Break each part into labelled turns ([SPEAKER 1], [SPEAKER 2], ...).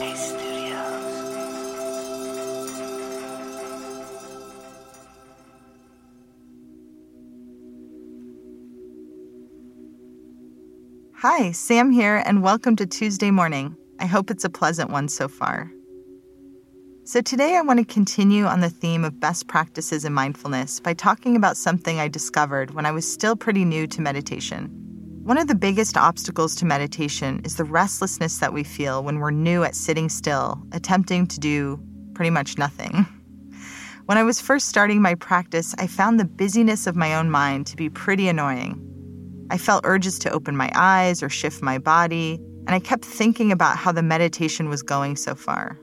[SPEAKER 1] Hi, Sam here, and welcome to Tuesday morning. I hope it's a pleasant one so far. So, today I want to continue on the theme of best practices in mindfulness by talking about something I discovered when I was still pretty new to meditation. One of the biggest obstacles to meditation is the restlessness that we feel when we're new at sitting still, attempting to do pretty much nothing. When I was first starting my practice, I found the busyness of my own mind to be pretty annoying. I felt urges to open my eyes or shift my body, and I kept thinking about how the meditation was going so far.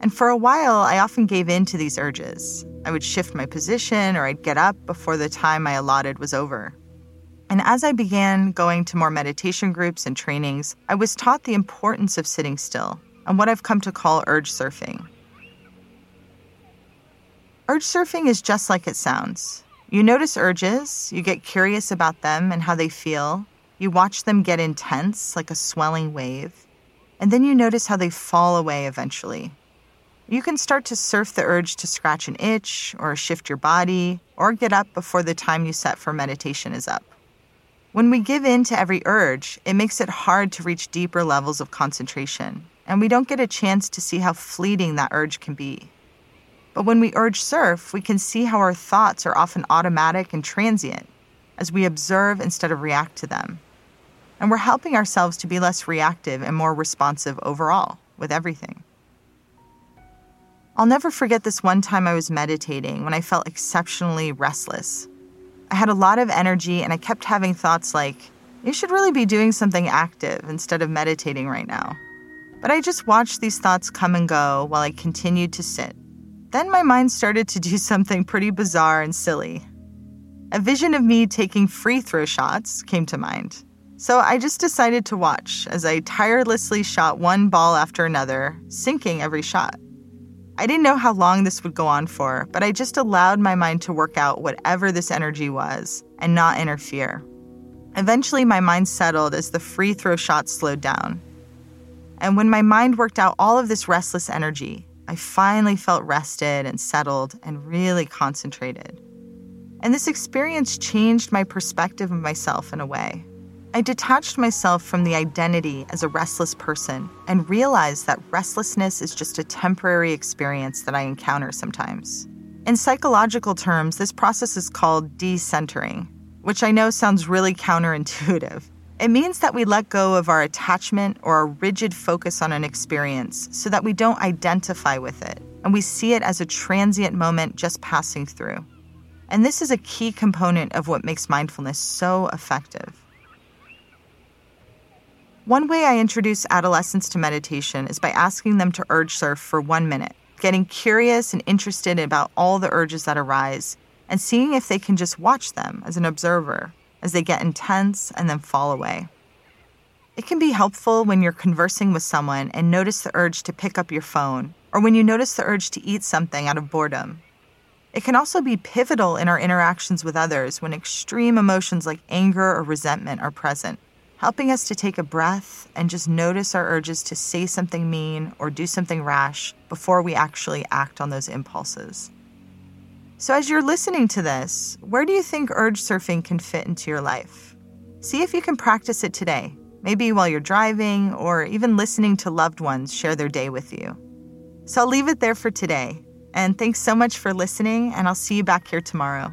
[SPEAKER 1] And for a while, I often gave in to these urges. I would shift my position or I'd get up before the time I allotted was over. And as I began going to more meditation groups and trainings, I was taught the importance of sitting still and what I've come to call urge surfing. Urge surfing is just like it sounds. You notice urges, you get curious about them and how they feel, you watch them get intense like a swelling wave, and then you notice how they fall away eventually. You can start to surf the urge to scratch an itch, or shift your body, or get up before the time you set for meditation is up. When we give in to every urge, it makes it hard to reach deeper levels of concentration, and we don't get a chance to see how fleeting that urge can be. But when we urge surf, we can see how our thoughts are often automatic and transient as we observe instead of react to them. And we're helping ourselves to be less reactive and more responsive overall with everything. I'll never forget this one time I was meditating when I felt exceptionally restless. I had a lot of energy and I kept having thoughts like, you should really be doing something active instead of meditating right now. But I just watched these thoughts come and go while I continued to sit. Then my mind started to do something pretty bizarre and silly. A vision of me taking free throw shots came to mind. So I just decided to watch as I tirelessly shot one ball after another, sinking every shot. I didn't know how long this would go on for, but I just allowed my mind to work out whatever this energy was and not interfere. Eventually, my mind settled as the free throw shots slowed down. And when my mind worked out all of this restless energy, I finally felt rested and settled and really concentrated. And this experience changed my perspective of myself in a way. I detached myself from the identity as a restless person and realized that restlessness is just a temporary experience that I encounter sometimes. In psychological terms, this process is called decentering, which I know sounds really counterintuitive. It means that we let go of our attachment or a rigid focus on an experience so that we don't identify with it and we see it as a transient moment just passing through. And this is a key component of what makes mindfulness so effective. One way I introduce adolescents to meditation is by asking them to urge surf for one minute, getting curious and interested about all the urges that arise, and seeing if they can just watch them as an observer as they get intense and then fall away. It can be helpful when you're conversing with someone and notice the urge to pick up your phone, or when you notice the urge to eat something out of boredom. It can also be pivotal in our interactions with others when extreme emotions like anger or resentment are present helping us to take a breath and just notice our urges to say something mean or do something rash before we actually act on those impulses. So, as you're listening to this, where do you think urge surfing can fit into your life? See if you can practice it today, maybe while you're driving or even listening to loved ones share their day with you. So, I'll leave it there for today. And thanks so much for listening, and I'll see you back here tomorrow.